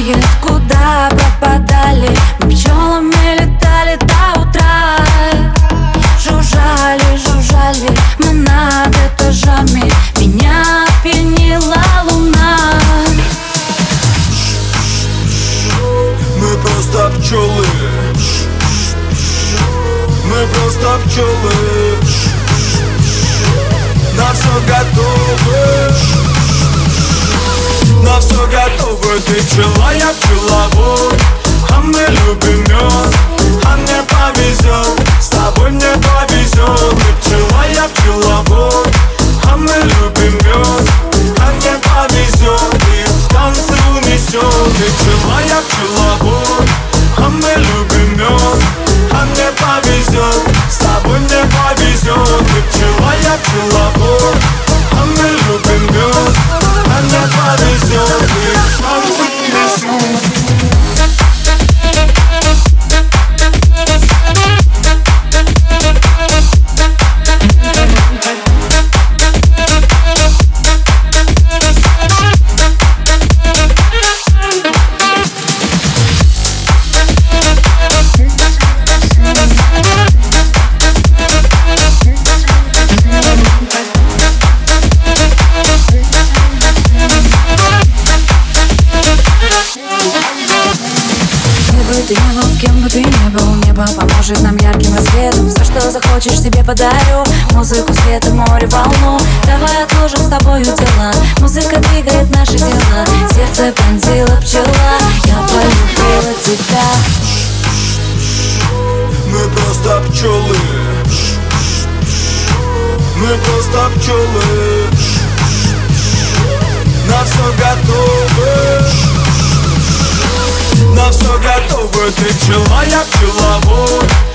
знает, куда пропадали. Мы пчелами летали до утра. Жужжали, жужжали мы над этажами. Меня опьянила луна. Мы просто пчелы. Мы просто пчелы. На все готовы. На все готовы Ты пчела, я пчеловод Поможет нам ярким рассветом Все, что захочешь, тебе подарю. Музыку, свет и море, волну. Давай отложим с тобою дела. Музыка двигает наши тела Сердце пронзила пчела. Я полюбила тебя. Мы просто пчелы. Мы просто пчелы готовы Ты пчела, я пчеловод